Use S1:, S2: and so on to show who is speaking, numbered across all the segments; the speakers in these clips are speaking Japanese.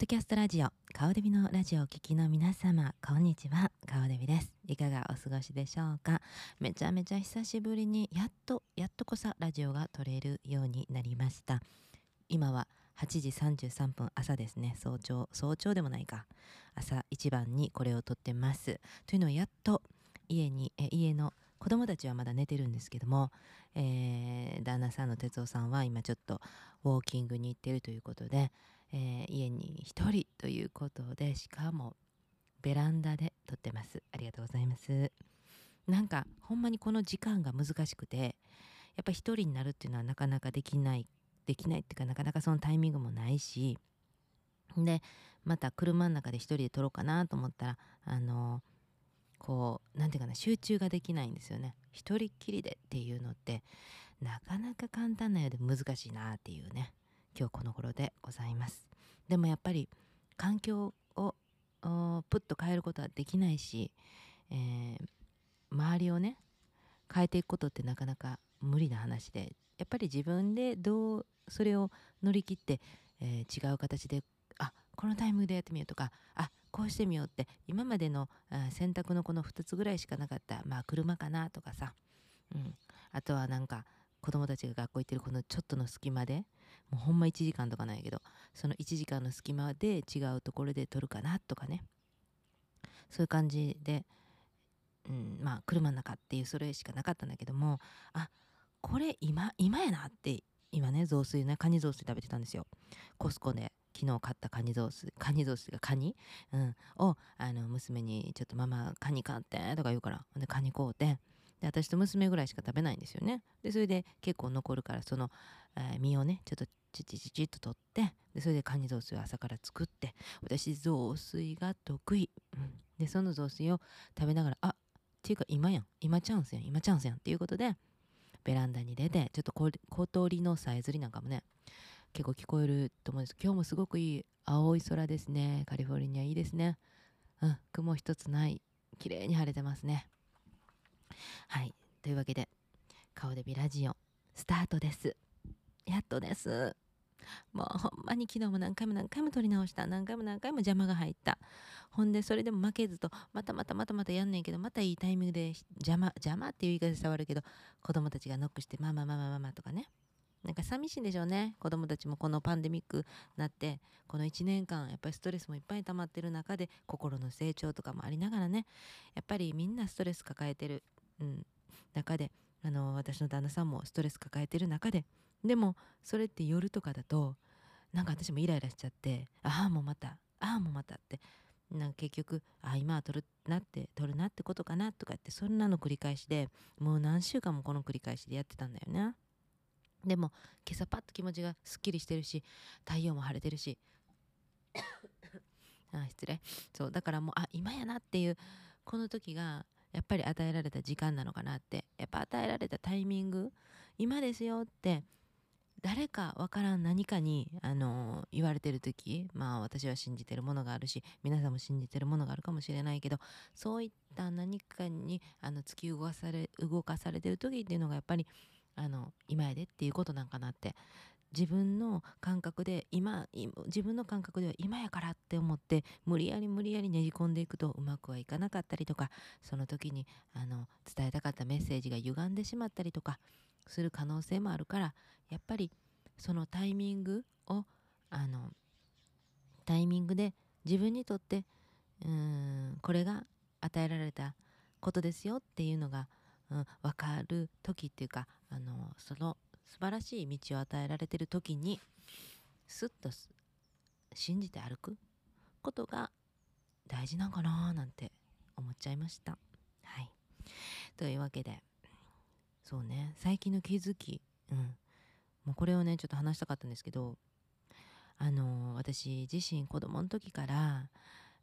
S1: ドキャストラジオ、顔デビのラジオをお聞きの皆様、こんにちは、顔デビです。いかがお過ごしでしょうか？めちゃめちゃ久しぶりに、やっと、やっとこさラジオが撮れるようになりました。今は8時33分朝ですね、早朝、早朝でもないか。朝一番にこれを撮ってます。というのは、やっと家に、家の子供たちはまだ寝てるんですけども、えー、旦那さんの哲夫さんは今ちょっとウォーキングに行ってるということで、えー、家に一人ということでしかもベランダで撮ってます。ありがとうございます。なんかほんまにこの時間が難しくてやっぱ一人になるっていうのはなかなかできないできないっていうかなかなかそのタイミングもないしでまた車の中で一人で撮ろうかなと思ったらあのこう何て言うかな集中ができないんですよね。一人っきりでっていうのってなかなか簡単なようで難しいなっていうね。今日この頃でございます。でもやっぱり環境をプッと変えることはできないし、えー、周りをね変えていくことってなかなか無理な話でやっぱり自分でどうそれを乗り切って、えー、違う形であこのタイミングでやってみようとかあこうしてみようって今までの選択のこの2つぐらいしかなかったまあ車かなとかさ、うん、あとはなんか子供たちが学校行ってるこのちょっとの隙間でもうほんま1時間とかないけどその1時間の隙間で違うところで撮るかなとかね。そういう感じで、うん、まあ車の中っていうそれしかなかったんだけどもあこれ今今やなって今ね雑炊ねカニ雑炊食べてたんですよ。コスコで昨日買ったカニ雑炊カニ雑炊がカニ、うん、をあの娘にちょっとママカニ買ってとか言うから。でカニ買うて。で私と娘ぐらいしか食べないんですよね。でそれで結構残るからその、えー、身をねちょっとチチチチッと取ってでそれでカニ雑炊を朝から作って私雑炊が得意、うん、でその雑炊を食べながらあっていうか今やん。今チャンスやん。今チャンスやんっていうことでベランダに出てちょっと小鳥のさえずりなんかもね結構聞こえると思うんです。今日もすごくいい青い空ですね。カリフォルニアいいですね。うん。雲一つない。綺麗に晴れてますね。はい。というわけで、顔デビラジオ、スタートです。やっとです。もうほんまに昨日も何回も何回も撮り直した。何回も何回も邪魔が入った。ほんで、それでも負けずと、またまたまたまたやんねんけど、またいいタイミングで邪魔、邪魔っていう言い方伝わるけど、子供たちがノックして、ママママママとかね。なんか寂しいんでしょうね子供たちもこのパンデミックなってこの1年間やっぱりストレスもいっぱい溜まってる中で心の成長とかもありながらねやっぱりみんなストレス抱えてるうん、中であの私の旦那さんもストレス抱えてる中ででもそれって夜とかだとなんか私もイライラしちゃってああもうまたああもうまたってなんか結局あ今は取るなって取るなってことかなとかってそんなの繰り返しでもう何週間もこの繰り返しでやってたんだよね。でも今朝パッと気持ちがすっきりしてるし太陽も晴れてるし あ失礼。そうだからもうあ今やなっていうこの時がやっぱり与えられた時間なのかなってやっぱ与えられたタイミング今ですよって誰かわからん何かに、あの言われてる時まあ私は信じてるものがあるし皆さんも信じてるものがあるかもしれないけどそういった何かにあの突き動かされ動かされてる時っていうのがやっぱりあの今やでっていうことなんかなって。自分の感覚で今自分の感覚では今やからって思って無理やり無理やりねじ込んでいくとうまくはいかなかったりとかその時にあの伝えたかったメッセージが歪んでしまったりとかする可能性もあるからやっぱりそのタイミングをあのタイミングで自分にとってうんこれが与えられたことですよっていうのが、うん、分かる時っていうかあのその素晴らしい道を与えられてる時にスッと信じて歩くことが大事なんかななんて思っちゃいました。はい。というわけでそうね最近の気づきうんもうこれをねちょっと話したかったんですけどあの私自身子供の時から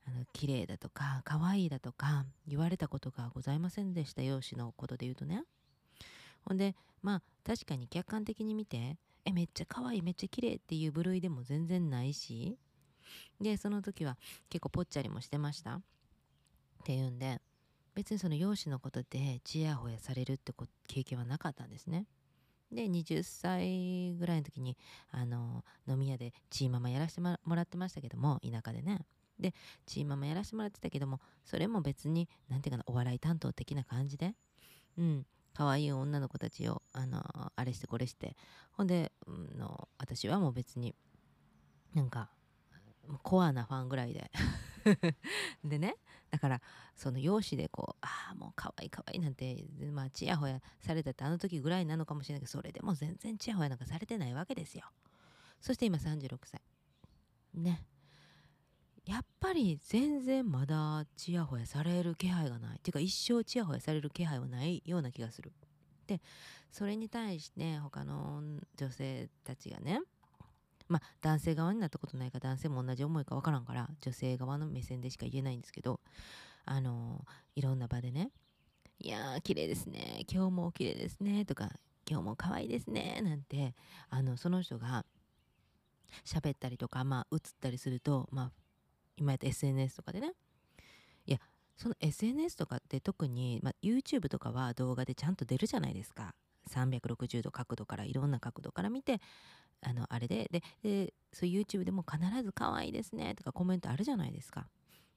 S1: あの綺麗だとか可愛いだとか言われたことがございませんでした容姿のことで言うとねほんでまあ確かに客観的に見てえめっちゃ可愛いめっちゃ綺麗っていう部類でも全然ないしでその時は結構ぽっちゃりもしてました。っていうんで別にその容姿のことでちやほやされるって経験はなかったんですね。で20歳ぐらいの時にあの飲み屋でチーママやらせてもらってましたけども田舎でね。でチーママやらせてもらってたけどもそれも別に何て言うかなお笑い担当的な感じで。うん。可愛い女の子たちをあのあれしてこれして。ほんで、うん、の私はもう別になんかコアなファンぐらいで。でねだからその容姿でこうああもう可愛い可愛いなんてまあちやほやされたってあの時ぐらいなのかもしれないけどそれでも全然ちやほやなんかされてないわけですよ。そして今36歳。ね。やっぱり全然まだちやほやされる気配がない。っていうか一生ちやほやされる気配はないような気がする。でそれに対して他の女性たちがねまあ男性側になったことないか男性も同じ思いか分からんから女性側の目線でしか言えないんですけどあのいろんな場でね「いやー綺麗ですね今日も綺麗ですね」とか「今日も可愛いですね」なんてあのその人が喋ったりとかまあ映ったりするとまあ今やった SNS とかでね。いやその SNS とかって特に、まあ、YouTube とかは動画でちゃんと出るじゃないですか。360度角度からいろんな角度から見てあのあれで。ででそう YouTube でも必ず可愛いですねとかコメントあるじゃないですか。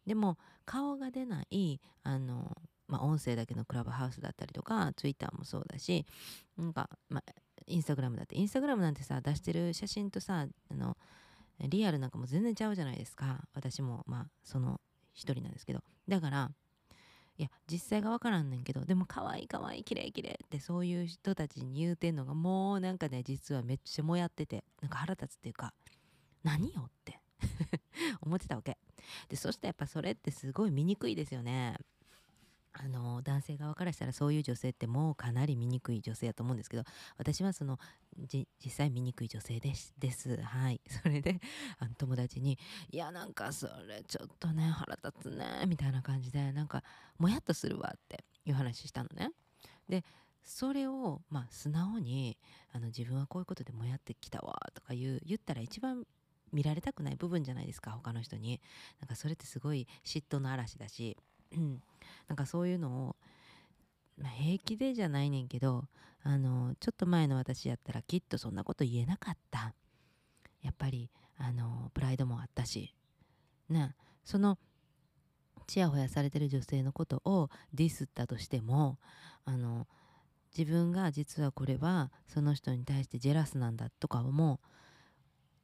S1: でも顔が出ないあの、まあ、音声だけのクラブハウスだったりとか Twitter もそうだしなんか、まあ、インスタグラムだってインスタグラムなんてさ出してる写真とさあのリアルなんかも全然ちゃうじゃないですか。私もまあその一人なんですけど。だからいや実際が分からんねんけどでも可愛い可愛い綺麗綺麗ってそういう人たちに言うてんのがもうなんかね実はめっちゃもやっててなんか腹立つっていうか何よって 思ってたわけ。でそしてやっぱそれってすごい醜いですよね。あの男性側からしたらそういう女性ってもうかなり醜い女性やと思うんですけど私はその実際醜い女性ですです。はい。それであの友達に「いやなんかそれちょっとね腹立つね」みたいな感じでなんかもやっとするわっていう話したのね。でそれをまあ素直にあの自分はこういうことでもやってきたわとか言う言ったら一番見られたくない部分じゃないですか他の人に。なんかそれってすごい嫉妬の嵐だし、なんかそういうのを、まあ、平気でじゃないねんけどあのちょっと前の私やったらきっとそんなこと言えなかった。やっぱりあのプライドもあったし。ねそのちやほやされてる女性のことをディスったとしてもあの自分が実はこれはその人に対してジェラスなんだとかも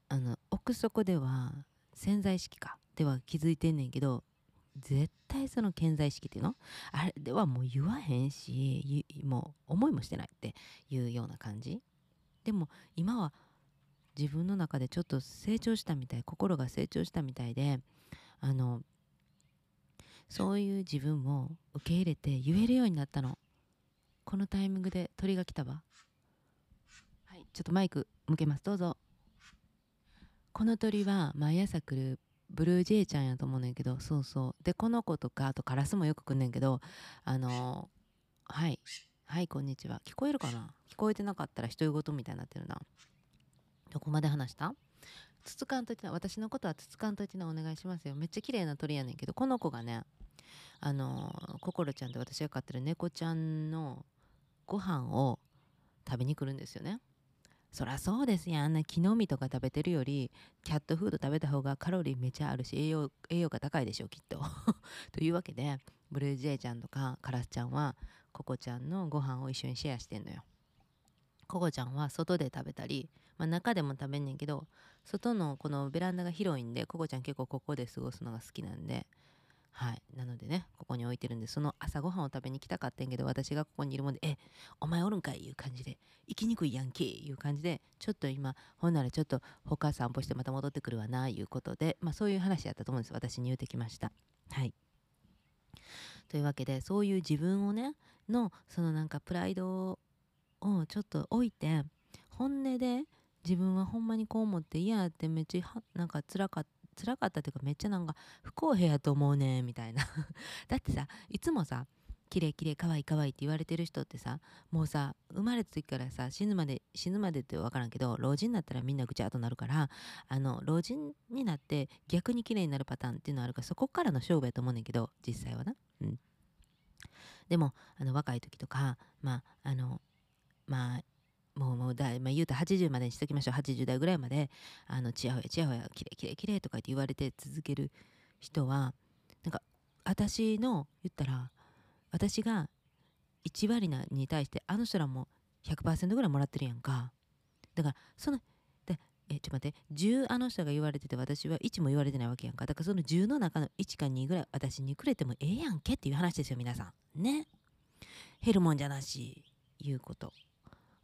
S1: あの奥底では潜在意識かでは気づいてんねんけど絶対その健在意識っていうの？あれではもう言わへんしもう思いもしてないっていうような感じ？でも今は自分の中でちょっと成長したみたい心が成長したみたいであのそういう自分を受け入れて言えるようになったの。このタイミングで鳥が来たわ。はいちょっとマイク向けます。どうぞ。この鳥は毎朝来るブルージェイちゃんやと思うねんけどそうそう。でこの子とかあとカラスもよく来んねんけどあの、はい。はいこんにちは。聞こえるかな？聞こえてなかったら独り言みたいになってるな。どこまで話した？つつかんといてな私のことはつつかんといてなお願いしますよ。めっちゃ綺麗な鳥やねんけどこの子がねあのー、ココロちゃんって私が飼ってる猫ちゃんのご飯を食べに来るんですよね。そらそうですやん。あんな木の実とか食べてるよりキャットフード食べた方がカロリーめちゃあるし栄養栄養が高いでしょきっと。というわけでブルージェイちゃんとかカラスちゃんはココちゃんのご飯を一緒にシェアしてんのよ。ココちゃんは外で食べたり、まあ、中でも食べんねんけど外のこのベランダが広いんでココちゃん結構ここで過ごすのが好きなんではい。なのでねここに置いてるんでその朝ごはんを食べに来たかったんけど私がここにいるもんで「えお前おるんかい」いう感じで「行きにくいやんけ」いう感じでちょっと今ほんならちょっと他散歩してまた戻ってくるわないうことでまあそういう話やったと思うんです。私に言うてきました。はい。というわけでそういう自分をねのそのなんかプライドをちょっと置いて本音で自分はほんまにこう思って嫌ってめっちゃなんか辛かった辛かったっていうかめっちゃなんか不公平やと思うねみたいな だってさいつもさ綺麗綺麗可愛い可愛いって言われてる人ってさもうさ生まれた時からさ死ぬまで死ぬまでって分からんけど老人になったらみんなぐちゃっとなるからあの老人になって逆に綺麗になるパターンっていうのはあるからそこからの勝負やと思うねんけど実際はな。うん、でもあの若い時とかまああのまあもうもうだ、まあ、言うと80までにしときましょう。80代ぐらいまで。あのちやほやちやほやきれいきれいきれいとかって言われて続ける人はなんか私の言ったら私が1割なに対してあの人らも100%ぐらいもらってるやんか。だからそのでえちょっと待って。10あの人が言われてて私は1も言われてないわけやんか。だからその10の中の1か2ぐらい私にくれてもええやんけっていう話ですよ皆さん。ね。減るもんじゃなしいうこと。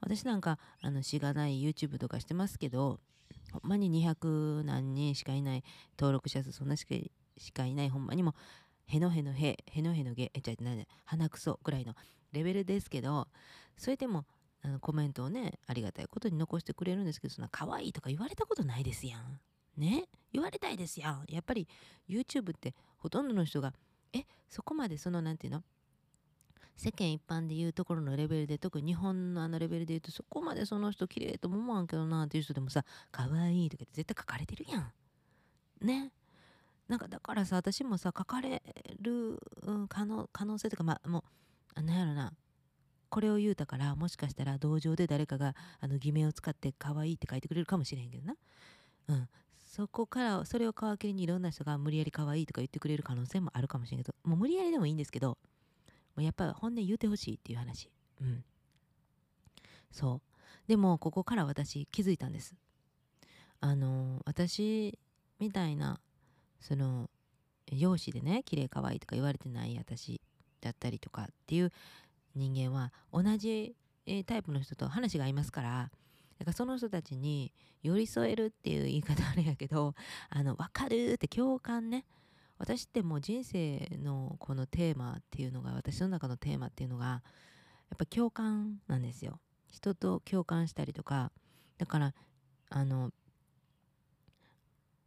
S1: 私なんかあのしがない YouTube とかしてますけどほんまに200何人しかいない登録者数そんなしかいないほんまにもへのへのへへのへのげえじゃあ鼻くそぐらいのレベルですけどそれでもあのコメントをねありがたいことに残してくれるんですけどそんな可愛いとか言われたことないですやん。ね？言われたいですやん。やっぱり YouTube ってほとんどの人がえそこまでその何て言うの？世間一般で言うところのレベルで特に日本のあのレベルで言うとそこまでその人綺麗とも思わんけどなっていう人でもさ可愛いとかって絶対書かれてるやん。ね。なんかだからさ私もさ書かれる、うん、可能可能性とかまあもう何やろな。これを言うたからもしかしたら同情で誰かがあの偽名を使って可愛いって書いてくれるかもしれへんけどな。うん。そこからそれを皮切りにいろんな人が無理やり可愛いとか言ってくれる可能性もあるかもしれんけどもう無理やりでもいいんですけどうやっぱ本音言うてほしいっていう話。うん。そう。でもここから私気づいたんです。あの私みたいなその容姿でね綺麗可愛いとか言われてない私だったりとかっていう人間は同じタイプの人と話が合いますからだからその人たちに寄り添えるっていう言い方あれやけどあの分かるって共感ね。私ってもう人生のこのテーマっていうのが私の中のテーマっていうのがやっぱ共感なんですよ人と共感したりとかだからあの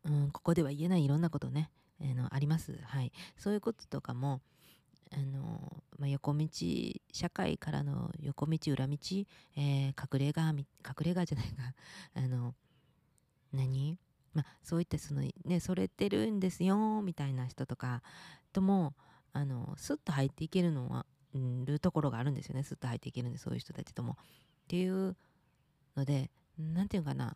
S1: うん、ここでは言えないいろんなことね、えー、のあります。はい。そういうこととかも、あのまあ、横道社会からの横道裏道、えー、隠れ家隠れ家じゃないかあの何？まあ、そういったそのねそれてるんですよみたいな人とかともあのスッと入っていけるのは、うん、るところがあるんですよね。スッと入っていけるんでそういう人たちとも。っていうので何て言うかな。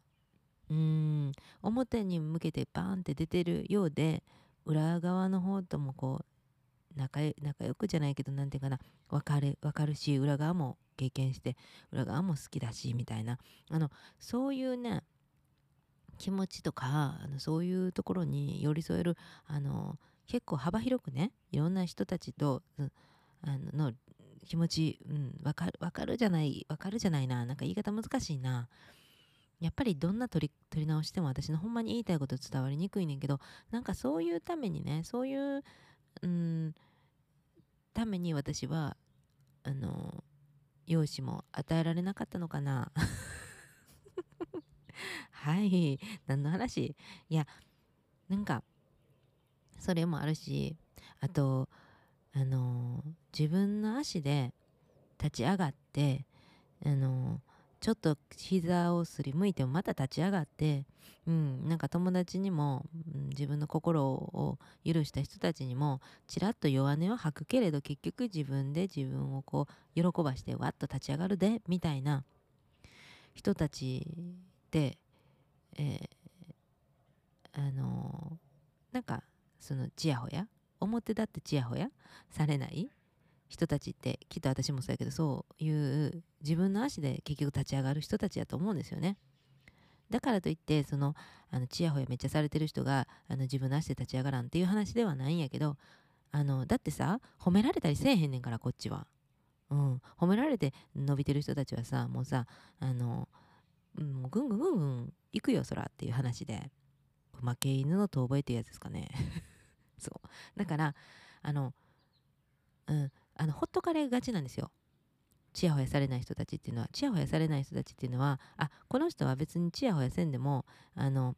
S1: うん表に向けてバーンって出てるようで裏側の方ともこう仲仲良くじゃないけど何て言うかな。分かる分かるし裏側も経験して裏側も好きだしみたいな。あのそういうね気持ちとかあのそういうところに寄り添えるあの結構幅広くねいろんな人たちと、あのの気持ち、うん、分かる分かるじゃない分かるじゃないななんか言い方難しいな。やっぱりどんな取り取り直しても私のほんまに言いたいこと伝わりにくいねんけどなんかそういうためにねそういううんために私はあの容姿も与えられなかったのかな。はい。何の話？いやなんかそれもあるしあとあの自分の足で立ち上がってあのちょっと膝をすりむいてもまた立ち上がって、うん、なんか友達にも、うん、自分の心を許した人たちにもちらっと弱音を吐くけれど結局自分で自分をこう喜ばしてわっと立ち上がるでみたいな人たちで、えー、あのー、なんかそのちやほや？表だってちやほや？されない？人たちってきっと私もそうやけどそういう自分の足で結局立ち上がる人たちやと思うんですよね。だからといってそのあのチヤホヤめっちゃされてる人があの自分の足で立ち上がらんっていう話ではないんやけどあのだってさ褒められたりせえへんねんからこっちは。うん、褒められて伸びてる人たちはさもうさあの、うん、もうぐんぐんぐんぐん行くよそらっていう話で。負け犬の遠吠えっていうやつですかね。そう。だからあのうんあのほっとかれがちなんですよ。ちやほやされない人たちっていうのは。ちやほやされない人たちっていうのはあこの人は別にちやほやせんでもあの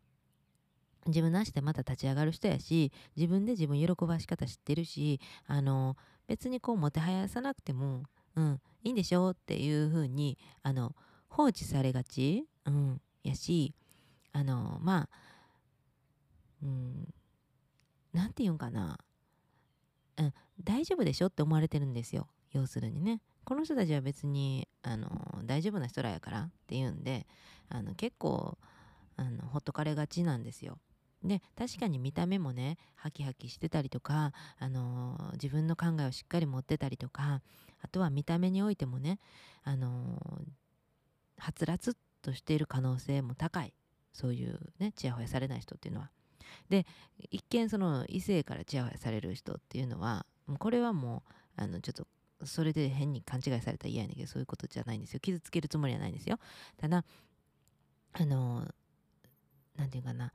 S1: 自分の足でまた立ち上がる人やし自分で自分喜ばし方知ってるしあの別にこうもてはやさなくても、うん、いいんでしょうっていう風にあに放置されがち、うん、やしあのまあうん。何て言うんかな、うん、大丈夫でしょって思われてるんですよ。要するにね。この人たちは別にあの大丈夫な人らやからっていうんであの結構あのほっとかれがちなんですよ。で確かに見た目もねハキハキしてたりとか、あのー、自分の考えをしっかり持ってたりとかあとは見た目においてもね、あのー、はつらつとしている可能性も高い。そういうねちやほやされない人っていうのは。で一見その異性からちやほやされる人っていうのはこれはもうあのちょっとそれで変に勘違いされたら嫌やねんけどそういうことじゃないんですよ。傷つけるつもりはないんですよ。ただあの何て言うかな。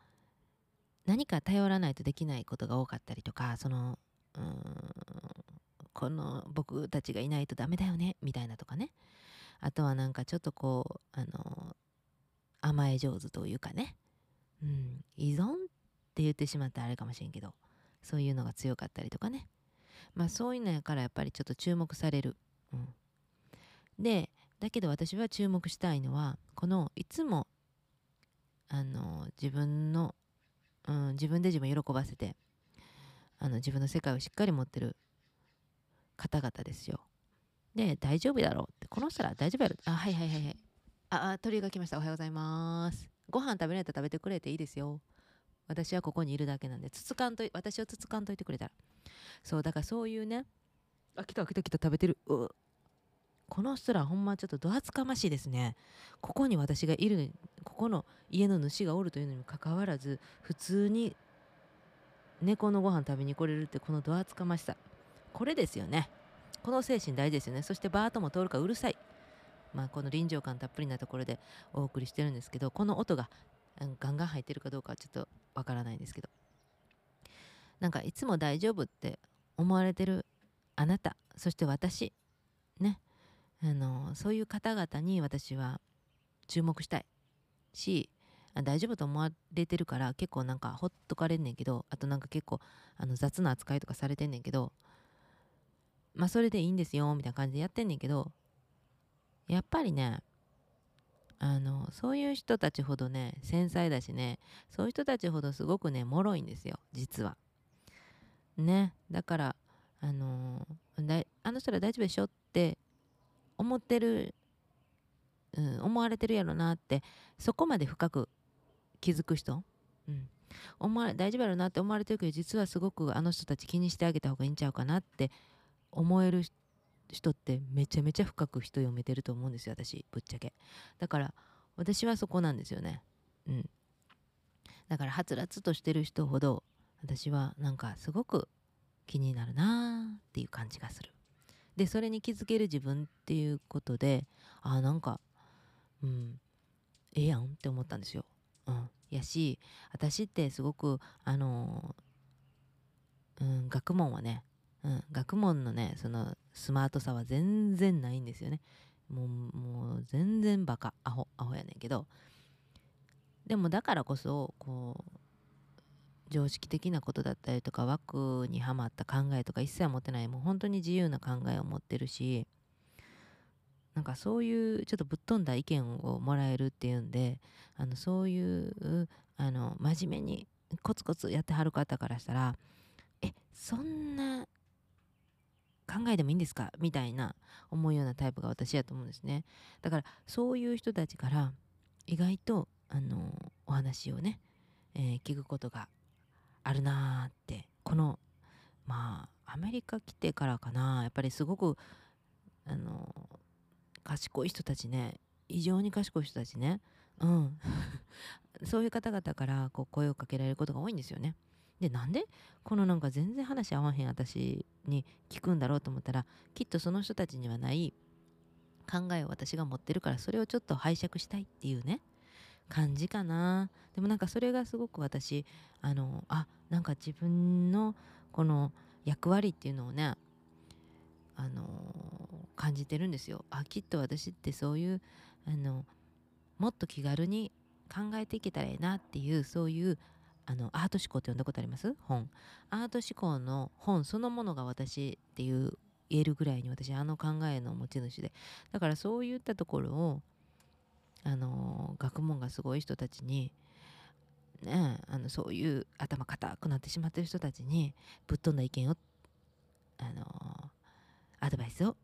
S1: 何か頼らないとできないことが多かったりとかそのうんこの僕たちがいないとダメだよねみたいなとかね。あとはなんかちょっとこうあの甘え上手というかね、うん、依存って言ってしまったらあれかもしれんけどそういうのが強かったりとかね。まあそういうのやからやっぱりちょっと注目される、うん、でだけど私は注目したいのはこのいつもあの自分のうん、自分で自分を喜ばせてあの自分の世界をしっかり持ってる方々ですよ。で大丈夫だろうこの人ら大丈夫やろ？あはいはいはいはい。ああ鳥が来ました。おはようございます。ご飯食べないと食べてくれていいですよ。私はここにいるだけなんでつつかんと私をつつかんといてくれたら。そうだからそういうね。あ来た来た来た食べてる。うこの人らほんまちょっとど厚かましいですね。ここに私がいるここの家の主がおるというのにもかかわらず普通に猫のご飯食べに来れるってこのど厚かましさ。これですよね。この精神大事ですよね。そしてバートも通るかうるさい。まあこの臨場感たっぷりなところでお送りしてるんですけどこの音がガンガン入ってるかどうかはちょっとわからないんですけど。なんかいつも大丈夫って思われてるあなたそして私ね。あのそういう方々に私は注目したい。し大丈夫と思われてるから結構なんかほっとかれんねんけどあとなんか結構あの雑な扱いとかされてんねんけどまあそれでいいんですよみたいな感じでやってんねんけどやっぱりねあのそういう人たちほどね繊細だしねそういう人たちほどすごくね脆いんですよ実は。ねだからあのだあの人ら大丈夫でしょって思ってる、うん、思われてるやろなってそこまで深く気づく人、うん、思わ大丈夫やろなって思われてるけど実はすごくあの人たち気にしてあげた方がいいんちゃうかなって思える人ってめちゃめちゃ深く人読めてると思うんですよ私ぶっちゃけ。だから私はそこなんですよね。うん。だからはつらつとしてる人ほど私はなんかすごく気になるなーっていう感じがする。でそれに気づける自分っていうことであなんかうんええやんって思ったんですよ。うん、やし私ってすごくあのうん、学問はね、うん、学問のねそのスマートさは全然ないんですよね。もうもう全然バカアホアホやねんけど。でもだからこそこう常識的なことだったりとか枠にはまった考えとか一切持てない。もう本当に自由な考えを持ってるし。なんかそういうちょっとぶっ飛んだ意見をもらえるっていうんであのそういうあの真面目にコツコツやってはる方からしたらえそんな考えでもいいんですか？みたいな思うようなタイプが私やと思うんですね。だからそういう人たちから意外とあのお話をね、えー、聞くことがあるなーってこのまあアメリカ来てからかな。やっぱりすごくあの賢い人たちね異常に賢い人たちね。うん。そういう方々からこう声をかけられることが多いんですよね。でなんでこのなんか全然話合わへん私に聞くんだろうと思ったらきっとその人たちにはない考えを私が持ってるからそれをちょっと拝借したいっていうね感じかな。でもなんかそれがすごく私あのあなんか自分のこの役割っていうのをねあの感じてるんですよ。あきっと私ってそういうあのもっと気軽に考えていけたらええなっていうそういうあのアート思考って読んだことあります？本。アート思考の本そのものが私っていう言えるぐらいに私あの考えの持ち主で。だからそういったところをあの学問がすごい人たちにねあのそういう頭固くなってしまってる人たちにぶっ飛んだ意見をあのアドバイスを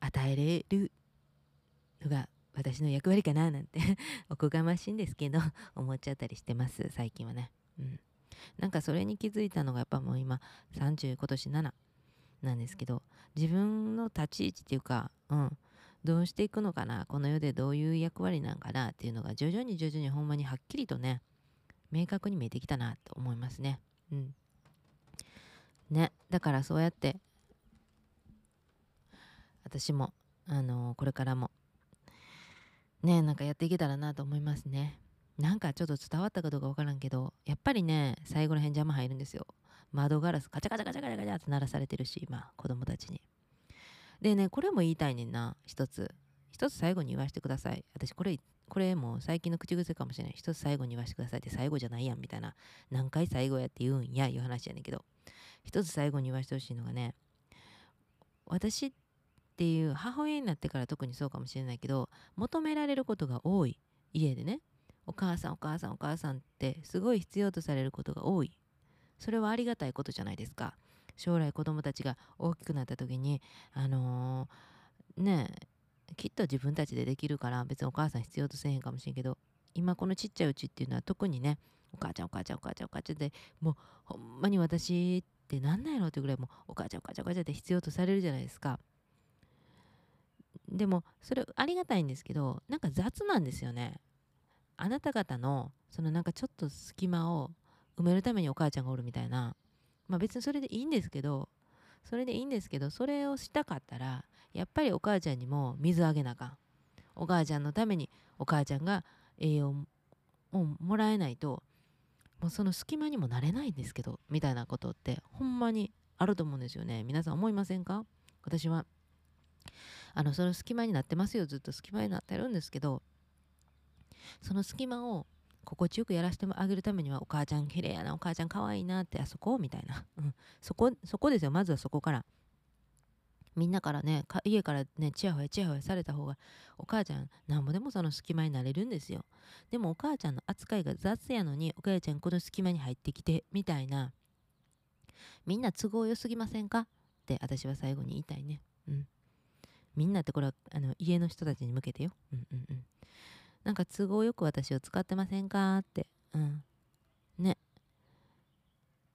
S1: 与えれるのが私の役割かななんて おこがましいんですけど思っちゃったりしてます最近はね。うん、なんかそれに気づいたのがやっぱもう今30今年7なんですけど自分の立ち位置っていうか、うん、どうしていくのかなこの世でどういう役割なんかなっていうのが徐々に徐々にほんまにはっきりとね明確に見えてきたなと思いますね。うん。ねだからそうやって私もあのー、これからもねなんかやっていけたらなと思いますね。なんかちょっと伝わったかどうかわからんけどやっぱりね最後らへん邪魔入るんですよ。窓ガラスカチャカチャカチャカチャカチャって鳴らされてるし今子供たちに。でねこれも言いたいねんな一つ一つ最後に言わせてください私これこれも最近の口癖かもしれない一つ最後に言わせてくださいって最後じゃないやんみたいな何回最後やって言うんやいう話やねんけど一つ最後に言わせてほしいのがね私っていう母親になってから特にそうかもしれないけど求められることが多い。家でね。お母さんお母さんお母さんってすごい必要とされることが多い。それはありがたいことじゃないですか。将来子供たちが大きくなった時にあのー、ねきっと自分たちでできるから別にお母さん必要とせえへんかもしれんけど今このちっちゃいうちっていうのは特にねお母ちゃんお母ちゃんお母ちゃんお母ちゃんでもうほんまに私って何なんやろってぐらいもうお母ちゃんお母ちゃんお母ちゃんって必要とされるじゃないですか。でもそれありがたいんですけどなんか雑なんですよね。あなた方のそのなんかちょっと隙間を埋めるためにお母ちゃんがおるみたいな。まあ別にそれでいいんですけどそれでいいんですけどそれをしたかったらやっぱりお母ちゃんにも水あげなあかん。お母ちゃんのためにお母ちゃんが栄養をもらえないともうその隙間にもなれないんですけどみたいなことってほんまにあると思うんですよね。皆さん思いませんか？私は。あのその隙間になってますよ。ずっと隙間になってるんですけどその隙間を心地よくやらせてあげるためにはお母ちゃん綺麗やなお母ちゃん可愛いなってあそこ？みたいな、うん、そこそこですよ。まずはそこから。みんなからね家からねちやほやちやほやされた方がお母ちゃんなんぼでもその隙間になれるんですよ。でもお母ちゃんの扱いが雑やのにお母ちゃんこの隙間に入ってきてみたいな。みんな都合良すぎませんか？って私は最後に言いたいね。うん。みんなってこれはあの家の人たちに向けてようんうんうんなんか都合よく私を使ってませんかって。うん。ね。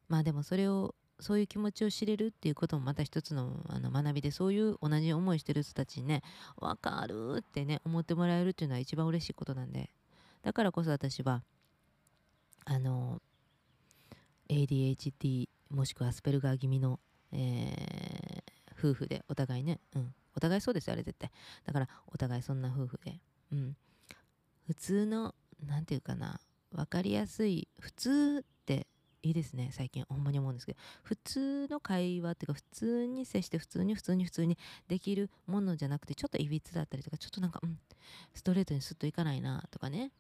S1: まあでもそれを、そういう気持ちを知れるっていうこともまた一つのあの学びで、そういう同じ思いしてる人たちにね、わかるってね、思ってもらえるっていうのは一番嬉しいことなんで。だからこそ私は、あの、ADHD もしくはアスペルガー気味の、えー、夫婦でお互いね、うん、お互いそうですよあれ絶対。だからお互いそんな夫婦で、うん、普通の何て言うかな分かりやすい普通っていいですね最近。ほんまに思うんですけど。普通の会話っていうか普通に接して普通に普通に普通にできるものじゃなくてちょっといびつだったりとかちょっとなんかうんストレートにスッといかないなとかね。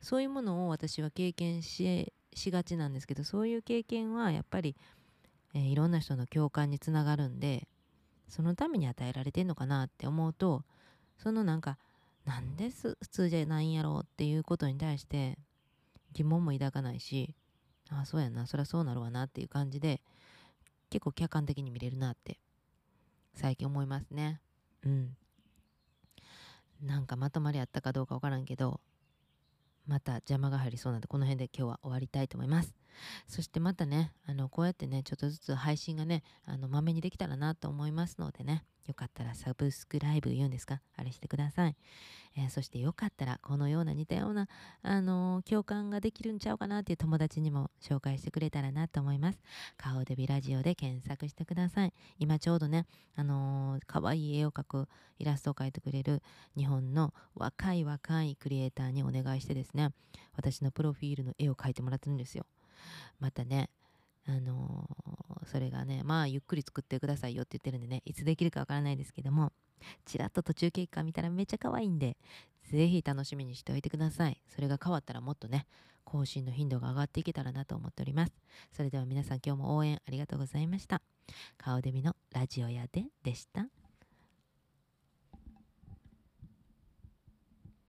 S1: そういうものを私は経験しがちなんですけどそういう経験はやっぱり、えー、いろんな人の共感につながるんでそのために与えられてんのかなって思うとそのなんかなんです普通じゃないんやろうっていうことに対して疑問も抱かないしああそうやなそりゃそうなるわなっていう感じで結構客観的に見れるなって最近思いますね。うん。なんかまとまりあったかどうかわからんけどまた邪魔が入りそうなんでこの辺で今日は終わりたいと思います。そしてまたねあのこうやってねちょっとずつ配信がねあのまめにできたらなと思いますのでねよかったらサブスクライブ言うんですか？あれしてください、えー、そしてよかったらこのような似たような、あのー、共感ができるんちゃうかなっていう友達にも紹介してくれたらなと思います。顔デビラジオで検索してください。今ちょうどねあのー、かわいい絵を描くイラストを描いてくれる日本の若い若いクリエイターにお願いしてですね私のプロフィールの絵を描いてもらってるんですよ。またねあのー、それがね、まあ、ゆっくり作ってくださいよって言ってるんでね、いつできるかわからないですけども、ちらっと途中経過見たらめっちゃ可愛いんで、ぜひ楽しみにしておいてください。それが変わったらもっとね、更新の頻度が上がっていけたらなと思っております。それでは皆さん今日も応援ありがとうございました。顔デミのラジオ屋ででした。